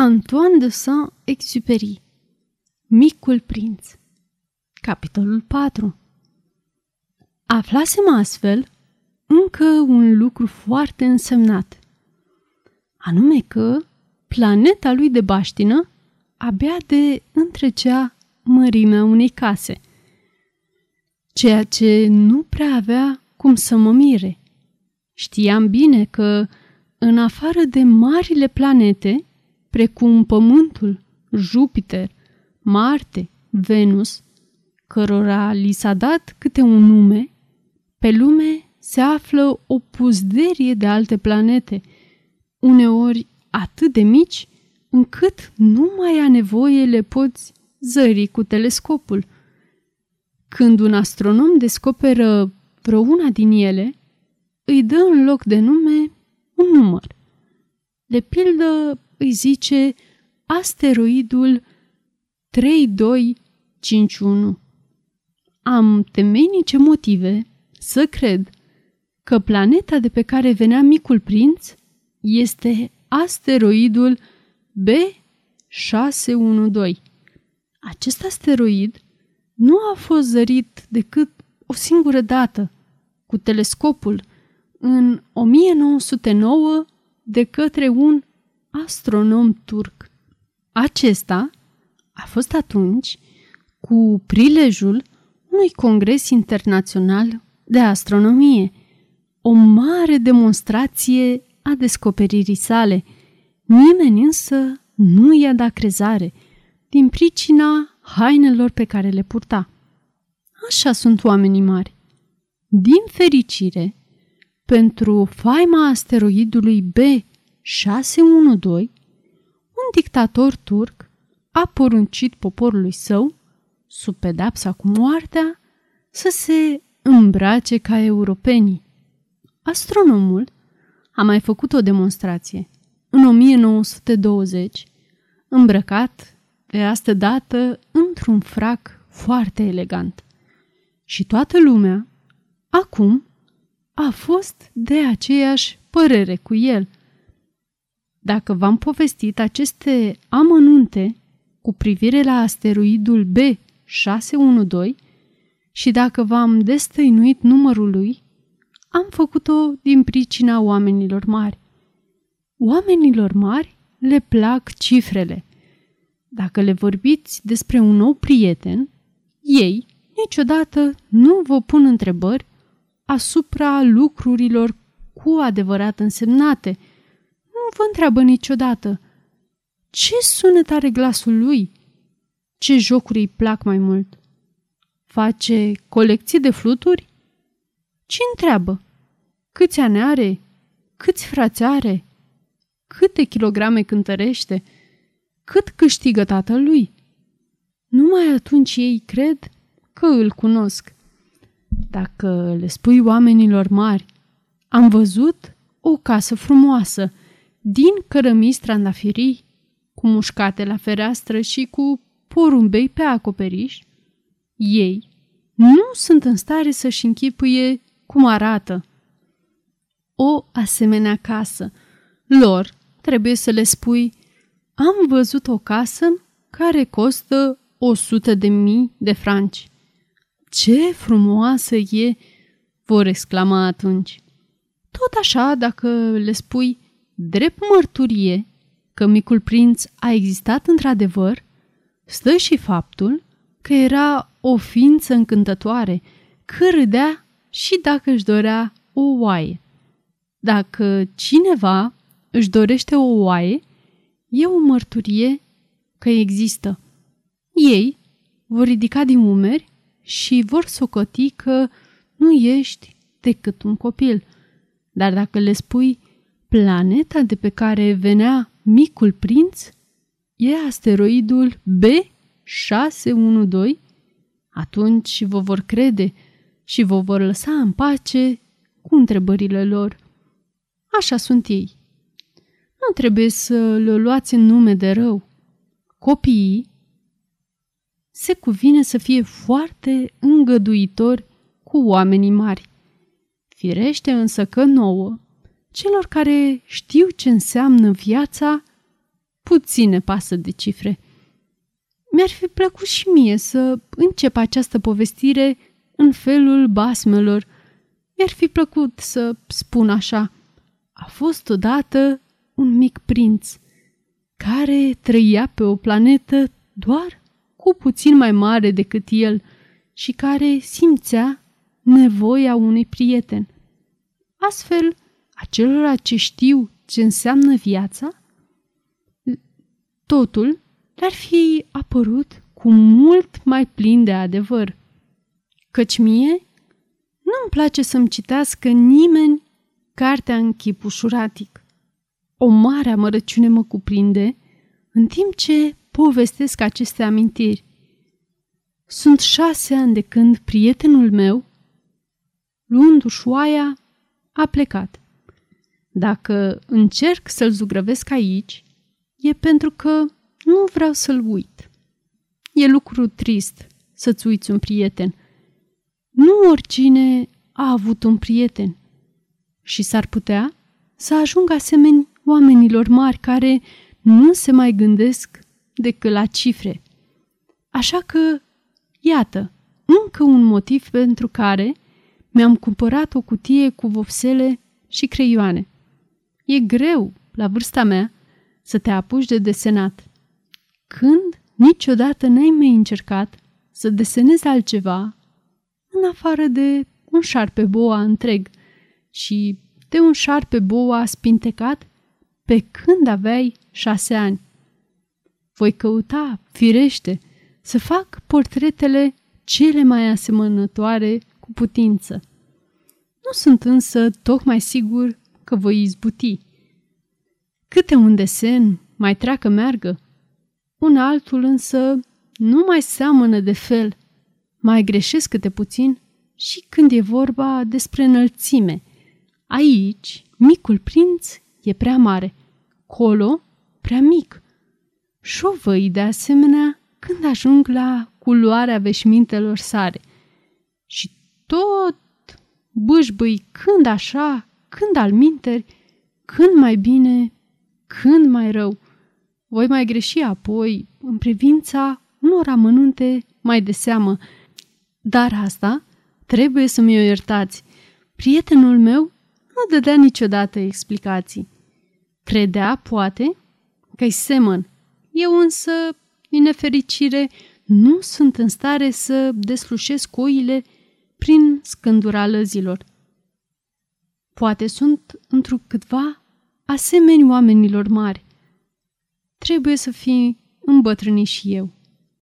Antoine de Saint-Exupéry Micul prinț. Capitolul 4 Aflasem astfel încă un lucru foarte însemnat, anume că planeta lui de baștină abia de întrecea mărimea unei case, ceea ce nu prea avea cum să mă mire. Știam bine că, în afară de marile planete, precum Pământul, Jupiter, Marte, Venus, cărora li s-a dat câte un nume, pe lume se află o puzderie de alte planete, uneori atât de mici încât nu mai a nevoie le poți zări cu telescopul. Când un astronom descoperă vreo una din ele, îi dă în loc de nume un număr. De pildă, îi zice asteroidul 3251. Am temeinice motive să cred că planeta de pe care venea micul prinț este asteroidul B612. Acest asteroid nu a fost zărit decât o singură dată cu telescopul în 1909 de către un astronom turc. Acesta a fost atunci cu prilejul unui congres internațional de astronomie, o mare demonstrație a descoperirii sale. Nimeni însă nu i-a dat crezare din pricina hainelor pe care le purta. Așa sunt oamenii mari. Din fericire, pentru faima asteroidului B 612, un dictator turc a poruncit poporului său, sub pedapsa cu moartea, să se îmbrace ca europenii. Astronomul a mai făcut o demonstrație în 1920, îmbrăcat de asta dată într-un frac foarte elegant. Și toată lumea, acum, a fost de aceeași părere cu el – dacă v-am povestit aceste amănunte cu privire la asteroidul B612 și dacă v-am destăinuit numărul lui, am făcut-o din pricina oamenilor mari. Oamenilor mari le plac cifrele. Dacă le vorbiți despre un nou prieten, ei niciodată nu vă pun întrebări asupra lucrurilor cu adevărat însemnate – vă întreabă niciodată ce sunet are glasul lui, ce jocuri îi plac mai mult. Face colecții de fluturi? Ce întreabă? Câți ani are? Câți frați are? Câte kilograme cântărește? Cât câștigă tatăl lui? Numai atunci ei cred că îl cunosc. Dacă le spui oamenilor mari, am văzut o casă frumoasă, din cărămizi strandafirii, cu mușcate la fereastră și cu porumbei pe acoperiș, ei nu sunt în stare să-și închipuie cum arată. O asemenea casă. Lor trebuie să le spui, am văzut o casă care costă o sută de mii de franci. Ce frumoasă e!" vor exclama atunci. Tot așa, dacă le spui, drept mărturie că micul prinț a existat într-adevăr, stă și faptul că era o ființă încântătoare, că râdea și dacă își dorea o oaie. Dacă cineva își dorește o oaie, e o mărturie că există. Ei vor ridica din umeri și vor socoti că nu ești decât un copil. Dar dacă le spui Planeta de pe care venea micul prinț e asteroidul B612? Atunci vă vor crede și vă vor lăsa în pace cu întrebările lor. Așa sunt ei. Nu trebuie să le luați în nume de rău. Copiii se cuvine să fie foarte îngăduitori cu oamenii mari. Firește însă că nouă, celor care știu ce înseamnă viața, puține pasă de cifre. Mi-ar fi plăcut și mie să încep această povestire în felul basmelor. Mi-ar fi plăcut să spun așa. A fost odată un mic prinț care trăia pe o planetă doar cu puțin mai mare decât el și care simțea nevoia unui prieten. Astfel, acelora ce știu ce înseamnă viața, totul le-ar fi apărut cu mult mai plin de adevăr. Căci mie nu-mi place să-mi citească nimeni cartea în chip ușuratic. O mare amărăciune mă cuprinde în timp ce povestesc aceste amintiri. Sunt șase ani de când prietenul meu, luându-și oaia, a plecat. Dacă încerc să-l zugrăvesc aici, e pentru că nu vreau să-l uit. E lucru trist să-ți uiți un prieten. Nu oricine a avut un prieten. Și s-ar putea să ajungă asemeni oamenilor mari care nu se mai gândesc decât la cifre. Așa că, iată, încă un motiv pentru care mi-am cumpărat o cutie cu vopsele și creioane. E greu, la vârsta mea, să te apuci de desenat. Când niciodată n-ai mai încercat să desenezi altceva în afară de un șarpe boa întreg și de un șarpe boa spintecat pe când aveai șase ani. Voi căuta, firește, să fac portretele cele mai asemănătoare cu putință. Nu sunt însă tocmai sigur că voi izbuti. Câte un desen mai treacă meargă, un altul însă nu mai seamănă de fel, mai greșesc câte puțin și când e vorba despre înălțime. Aici, micul prinț e prea mare, colo prea mic. Șovăi de asemenea când ajung la culoarea veșmintelor sare. Și tot bâșbâi când așa, când al minteri, când mai bine, când mai rău. Voi mai greși apoi în privința unor amănunte mai de seamă, dar asta trebuie să mi-o iertați. Prietenul meu nu dădea niciodată explicații. Credea, poate, că-i semăn. Eu însă, din nefericire, nu sunt în stare să deslușesc oile prin scândura lăzilor. Poate sunt întrucâtva asemeni oamenilor mari. Trebuie să fi îmbătrânit și eu.